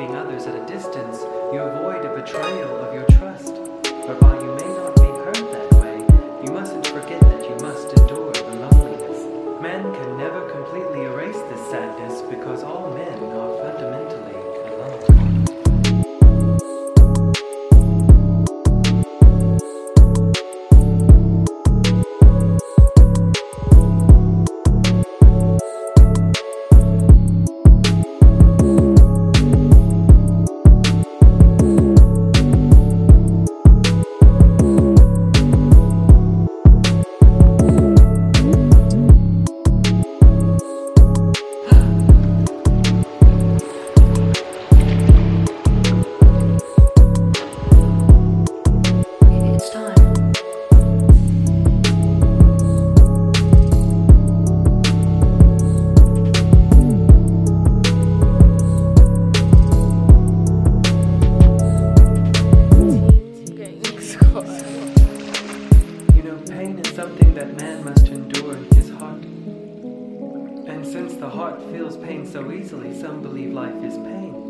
keeping others at a distance, you avoid a betrayal must endure his heart. And since the heart feels pain so easily, some believe life is pain.